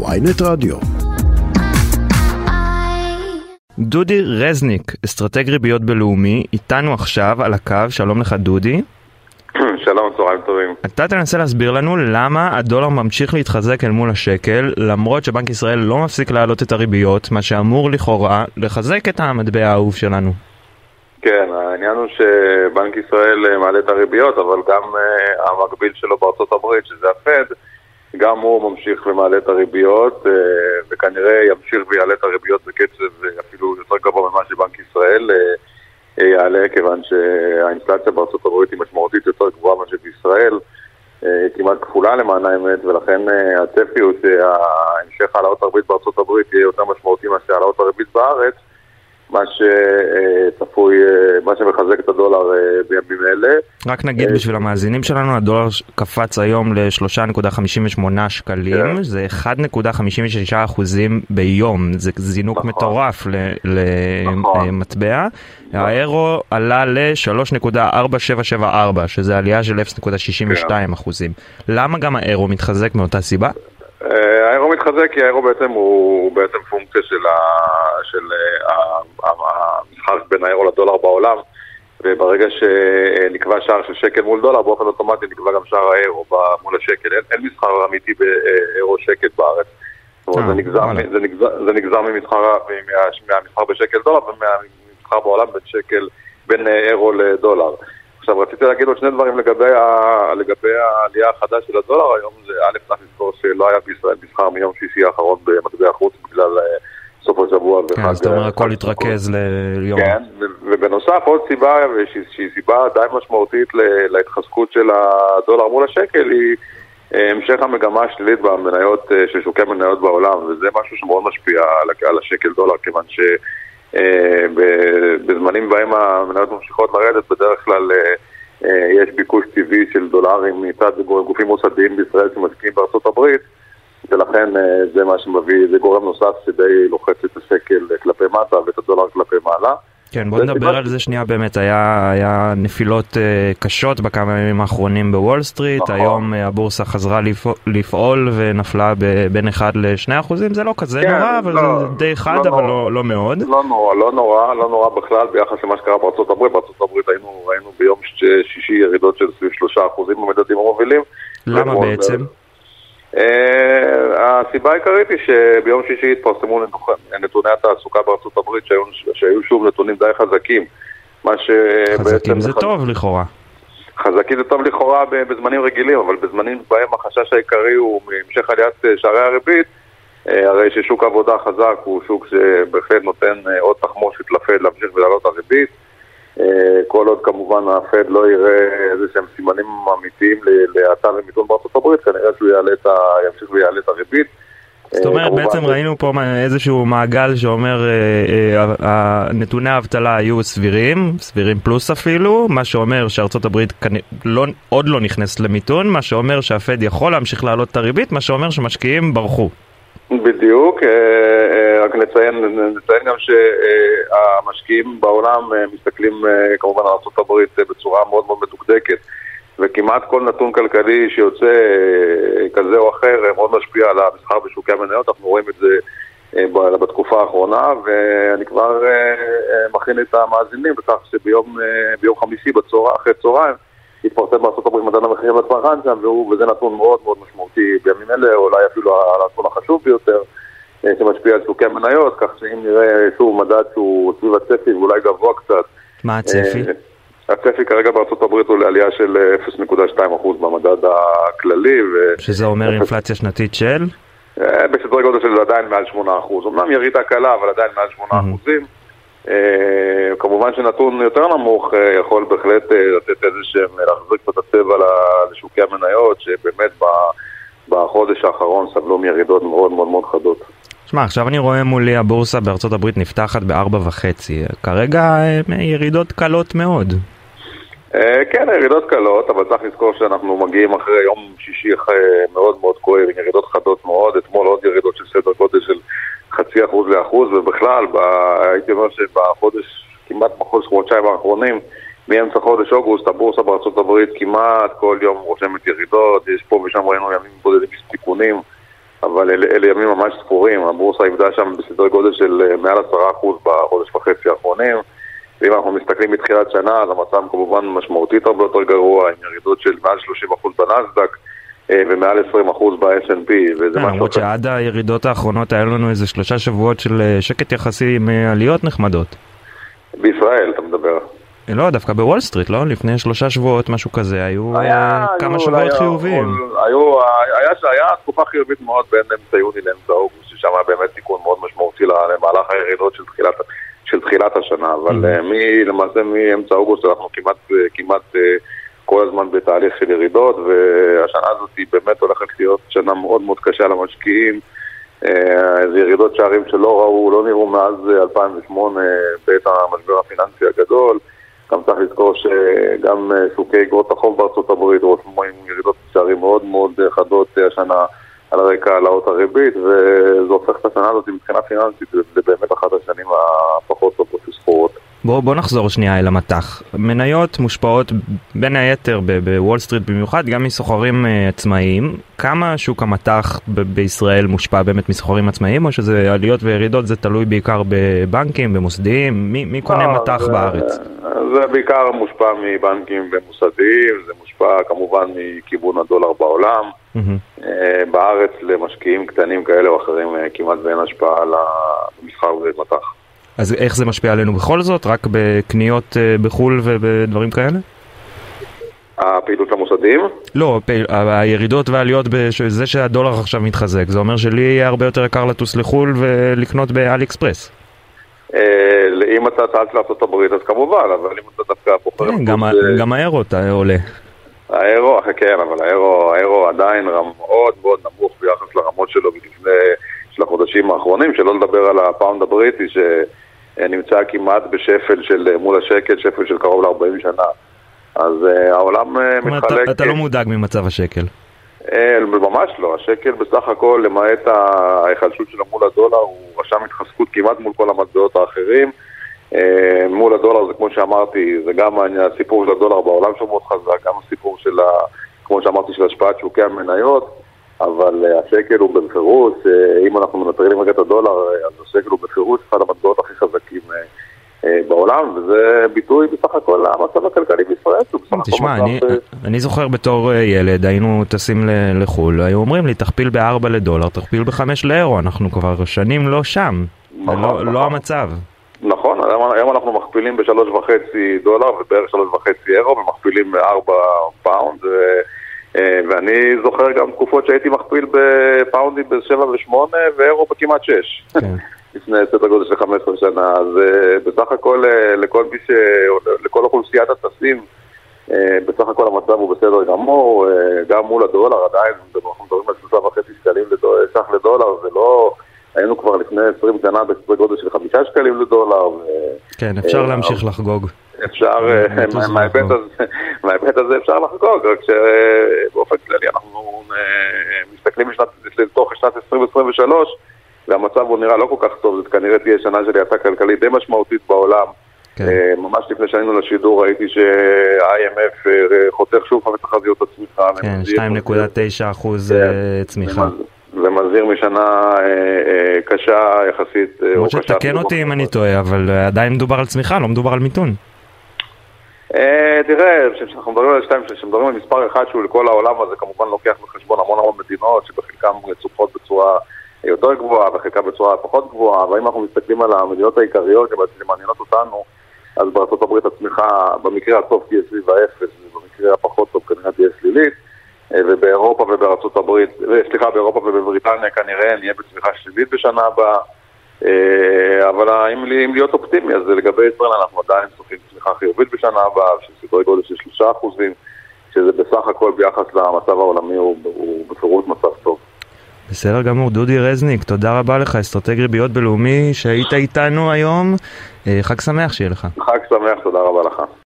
ynet רדיו. דודי רזניק, אסטרטג ריביות בלאומי, איתנו עכשיו על הקו, שלום לך דודי. שלום, צהריים טובים. אתה תנסה להסביר לנו למה הדולר ממשיך להתחזק אל מול השקל, למרות שבנק ישראל לא מפסיק להעלות את הריביות, מה שאמור לכאורה לחזק את המטבע האהוב שלנו. כן, העניין הוא שבנק ישראל מעלה את הריביות, אבל גם uh, המקביל שלו בארצות הברית, שזה הפד, גם הוא ממשיך ומעלה את הריביות, uh, וכנראה ימשיך ויעלה את הריביות בקצב אפילו יותר גבוה ממה שבנק ישראל uh, יעלה, כיוון שהאינפלציה בארצות הברית היא משמעותית יותר גבוהה מאשר בישראל, כמעט כפולה למען האמת, ולכן הצפי הוא שהמשך העלאות הריבית בארצות הברית יהיה יותר משמעותי מאשר העלאות הריבית בארץ. מה שצפוי, מה שמחזק את הדולר בימים אלה. רק נגיד בשביל המאזינים שלנו, הדולר קפץ היום ל-3.58 שקלים, כן. זה 1.56 אחוזים ביום, זה זינוק נכון. מטורף למטבע. נכון. האירו עלה ל-3.4774, שזה עלייה של 0.62 כן. אחוזים. למה גם האירו מתחזק מאותה סיבה? מתחזק כי האירו בעצם הוא בעצם פונקציה של, ה, של המשחק בין האירו לדולר בעולם וברגע שנקבע שער של שקל מול דולר באופן אוטומטי נקבע גם שער האירו מול השקל. אין, אין מסחר אמיתי באירו שקל בארץ. אה, זה, נגזר, זה, נגזר, זה נגזר ממסחר, מהמסחר בשקל דולר ומהמסחר בעולם בין שקל בין אירו לדולר עכשיו רציתי להגיד עוד שני דברים לגבי, ה... לגבי העלייה החדה של הדולר היום, זה א', צריך לזכור שלא היה בישראל מסחר מיום שישי האחרון במטבע חוץ בגלל אה, סוף השבוע. כן, אז אתה אומר הכל התרכז ליום. כן, ובנוסף עוד סיבה שהיא סיבה די משמעותית להתחזקות של הדולר מול השקל היא אה, המשך המגמה השלילית במניות, אה, של שוקי מניות בעולם, וזה משהו שמאוד משפיע על השקל דולר, כיוון ש... אה, בזמנים בהם המניות ממשיכות לרדת, בדרך כלל אה, אה, יש ביקוש טבעי של דולרים מצד גופים מוסדיים בישראל שמשקיעים בארצות הברית ולכן זה מה שמביא, זה גורם נוסף שדי לוחץ את השקל כלפי מטה ואת הדולר כלפי מעלה. כן, בוא נדבר על זה שנייה באמת, היה, היה נפילות uh, קשות בכמה ימים האחרונים בוול סטריט, נכון. היום uh, הבורסה חזרה לפעול, לפעול ונפלה בין 1 ל-2 אחוזים, זה לא כזה כן, נורא, אבל לא, זה די חד, לא אבל לא, לא מאוד. לא נורא, לא נורא, לא נורא בכלל ביחס למה שקרה בארצות הברית, בארצות הברית היינו, ראינו ביום שישי ירידות של סביב 3 אחוזים במדדים המובילים. למה בעצם? זה... אה, הסיבה העיקרית היא שביום שישי התפרסמו נתוני התעסוקה בארצות הברית שהיו, שהיו שוב נתונים די חזקים. מה שבעצם... חזקים זה טוב לכאורה. חזקים זה טוב לכאורה בזמנים רגילים, אבל בזמנים בהם החשש העיקרי הוא מהמשך עליית אה, שערי הריבית, אה, הרי ששוק עבודה חזק הוא שוק שבהחלט נותן עוד תחמושת לפד להמשיך ולעלות הריבית. אה, כל עוד כמובן הפד לא יראה איזה שהם סימנים אמיתיים להאטה ומיתון בארצות הברית, כנראה שהוא יעלה את ה... ימשיך ויעלה את הריבית. זאת אומרת, אה, בעצם ראינו פה איזשהו מעגל שאומר אה, נתוני האבטלה היו סבירים, סבירים פלוס אפילו, מה שאומר שארצות הברית לא, עוד לא נכנסת למיתון, מה שאומר שהפד יכול להמשיך להעלות את הריבית, מה שאומר שמשקיעים ברחו. בדיוק, אה, אה, רק נציין, נציין גם שהמשקיעים בעולם אה, מסתכלים כמובן על ארה"ב בצורה מאוד מאוד מדוקדקת וכמעט כל נתון כלכלי שיוצא כזה או אחר מאוד משפיע על המסחר בשוקי המניות, אנחנו רואים את זה בתקופה האחרונה ואני כבר מכין את המאזינים בכך שביום חמישי בצהר, אחרי צהריים התפרסם בארצות הברית מדען המחירים לצרכן שם, וזה נתון מאוד מאוד משמעותי בימים אלה, אולי אפילו הנתון החשוב ביותר, אה, שמשפיע על שוקי המניות, כך שאם נראה שוב מדד שהוא סביב הצפי ואולי גבוה קצת. מה הצפי? אה, הצפי כרגע בארצות הברית הוא לעלייה של 0.2% במדד הכללי. ו... שזה אומר אינפלציה שנתית של? אה, בסדרי גודל של עדיין מעל 8%. אמנם ירידה קלה, אבל עדיין מעל 8%. Mm-hmm. אה, כמובן שנתון יותר נמוך אה, יכול בהחלט אה, לתת איזה שהם, להחזיק קצת הצבע לשוקי המניות, שבאמת בחודש האחרון סבלו מירידות מאוד מאוד מאוד חדות. שמע, עכשיו אני רואה מולי הבורסה בארצות הברית נפתחת בארבע וחצי, כרגע ירידות קלות מאוד. כן, ירידות קלות, אבל צריך לזכור שאנחנו מגיעים אחרי יום שישי מאוד מאוד כואב, עם ירידות חדות מאוד, אתמול עוד ירידות של סדר גודל של חצי אחוז לאחוז, ובכלל, ב, הייתי אומר שבחודש, כמעט בחודש חודשיים האחרונים, מאמצע חודש אוגוסט, הבורסה בארצות הברית כמעט כל יום רושמת ירידות, יש פה ושם ראינו ימים בודדים של תיקונים, אבל אלה, אלה ימים ממש ספורים, הבורסה איבדה שם בסדרי גודל של מעל עשרה אחוז בחודש וחצי האחרונים. ואם אנחנו מסתכלים מתחילת שנה, אז המצב כמובן משמעותית הרבה יותר גרוע, עם ירידות של מעל 30% בנסדק ומעל 20% ב-S&P, וזה משהו... למרות שעד הירידות האחרונות היה לנו איזה שלושה שבועות של שקט יחסי עם עליות נחמדות. בישראל אתה מדבר. לא, דווקא בוול סטריט, לא? לפני שלושה שבועות, משהו כזה, היו היה, כמה היו, שבועות היה, חיוביים. היו, היה, היה תקופה חיובית מאוד בין אמצע יוני לאמצע אוגוסט, ששם היה באמת תיקון מאוד משמעותי למהלך הירידות של תחילת, של תחילת השנה, אבל mm-hmm. מי, למעשה מאמצע אוגוסט אנחנו כמעט, כמעט כל הזמן בתהליך של ירידות, והשנה הזאת היא באמת הולכת להיות שנה מאוד מאוד קשה למשקיעים. איזה ירידות שערים שלא ראו, לא נראו מאז 2008 בעת המשבר הפיננסי הגדול. גם צריך לזכור שגם שוקי אגרות החוב בארצות הברית רואים ירידות שערים מאוד מאוד חדות השנה על רקע העלאות הריבית, וזה הופך את השנה הזאת מבחינה פיננסית לבאמת אחת השנים הפחות טובות. בואו בוא נחזור שנייה אל המטח. מניות מושפעות בין היתר בוול סטריט במיוחד גם מסוחרים uh, עצמאיים. כמה שוק המטח בישראל מושפע באמת מסוחרים עצמאיים או שזה עליות וירידות זה תלוי בעיקר בבנקים, במוסדיים? מי, מי קונה לא, מטח זה, בארץ? זה בעיקר מושפע מבנקים ומוסדיים, זה מושפע כמובן מכיוון הדולר בעולם. Mm-hmm. בארץ למשקיעים קטנים כאלה או אחרים כמעט ואין השפעה על המסחר במטח. אז איך זה משפיע עלינו בכל זאת? רק בקניות אה, בחו"ל ובדברים כאלה? הפעילות למוסדים? לא, פעיל, הירידות והעליות, זה שהדולר עכשיו מתחזק, זה אומר שלי יהיה הרבה יותר יקר לטוס לחו"ל ולקנות באלי אקספרס. אה, אם אתה טס לארה"ב אז כמובן, אבל אם אתה דווקא בוחר... כן, גם האירו עולה. האירו, כן, אבל האירו עדיין מאוד מאוד נמוך ביחס לרמות שלו לפני, של החודשים האחרונים, שלא לדבר על הפאונד הבריטי, ש... נמצא כמעט בשפל של מול השקל, שפל של קרוב ל-40 שנה. אז uh, העולם uh, מתחלק... אתה, אתה לא מודאג ממצב השקל. Uh, ממש לא, השקל בסך הכל, למעט ההיחלשות שלו מול הדולר, הוא רשם התחזקות כמעט מול כל המטבעות האחרים. מול הדולר זה כמו שאמרתי, זה גם הסיפור של הדולר בעולם שהוא מאוד חזק, גם הסיפור של, ה, כמו שאמרתי, של השפעת שוקי המניות. אבל השקל הוא בפירוש, אם אנחנו מנטרלים רגע את הדולר, אז השקל הוא בפירוש אחד המטבעות בעולם, וזה ביטוי בסך הכל למצב הכלכלי בישראל. תשמע, אני, אני זוכר בתור ילד, היינו טסים לחו"ל, היו אומרים לי, תכפיל ב-4 לדולר, תכפיל ב-5 לאירו, אנחנו כבר שנים לא שם, נכון, לא, נכון. לא המצב. נכון, היום אנחנו מכפילים ב-3.5 דולר ובערך 3.5 אירו, ומכפילים ב-4 פאונד. אה, ואני זוכר גם תקופות שהייתי מכפיל בפאונדים ב-7 ו-8 ואירו בכמעט 6. כן. לפני סדר גודל של 15 שנה, אז uh, בסך הכל uh, לכל מי ש... לכל אוכלוסיית הטסים, uh, בסך הכל המצב הוא בסדר גמור, uh, גם מול הדולר עדיין, אנחנו מדברים על שלושה וחצי שקלים ש"ח לדולר, זה לא... היינו כבר לפני 20 שנה בסדר גודל של חמישה שקלים לדולר. ו... כן, אפשר uh, להמשיך לחגוג. אפשר, מההיבט הזה אפשר לחגוג, רק שבאופן כללי אנחנו מסתכלים לתוך שנת 2023 והמצב הוא נראה לא כל כך טוב, זאת כנראה תהיה שנה של האטה כלכלית די משמעותית בעולם. כן. ממש לפני שהיינו לשידור ראיתי שה-IMF חותך שוב את תחזיות הצמיחה. כן, 2.9 אחוז כן. צמיחה. ומזהיר משנה קשה יחסית. למרות שתקן אותי אם אני טועה, אבל עדיין מדובר על צמיחה, לא מדובר על מיתון. תראה, כשאנחנו מדברים על שתיים, כשמדברים על מספר אחד שהוא לכל העולם, אז זה כמובן לוקח בחשבון המון המון מדינות שבחלקם צופות בצורה יותר גבוהה וחלקה בצורה פחות גבוהה, אבל אם אנחנו מסתכלים על המדינות העיקריות שמעניינות אותנו, אז בארצות הברית הצמיחה במקרה הטוב תהיה סביב האפס, ובמקרה הפחות טוב כנראה תהיה שלילית, ובאירופה ובארצות הברית, סליחה, באירופה ובבריטניה כנראה נהיה בצמיחה שלילית בשנה הבאה. אבל אם, אם להיות אופטימי, אז לגבי ישראל אנחנו עדיין צופים צמיחה חיובית בשנה הבאה, של סדרי גודל של שלושה אחוזים, שזה בסך הכל ביחס למצב העולמי הוא, הוא בפירוט מצב טוב. בסדר גמור, דודי רזניק, תודה רבה לך, אסטרטג ריביות בלאומי שהיית איתנו היום. חג שמח שיהיה לך. חג שמח, תודה רבה לך.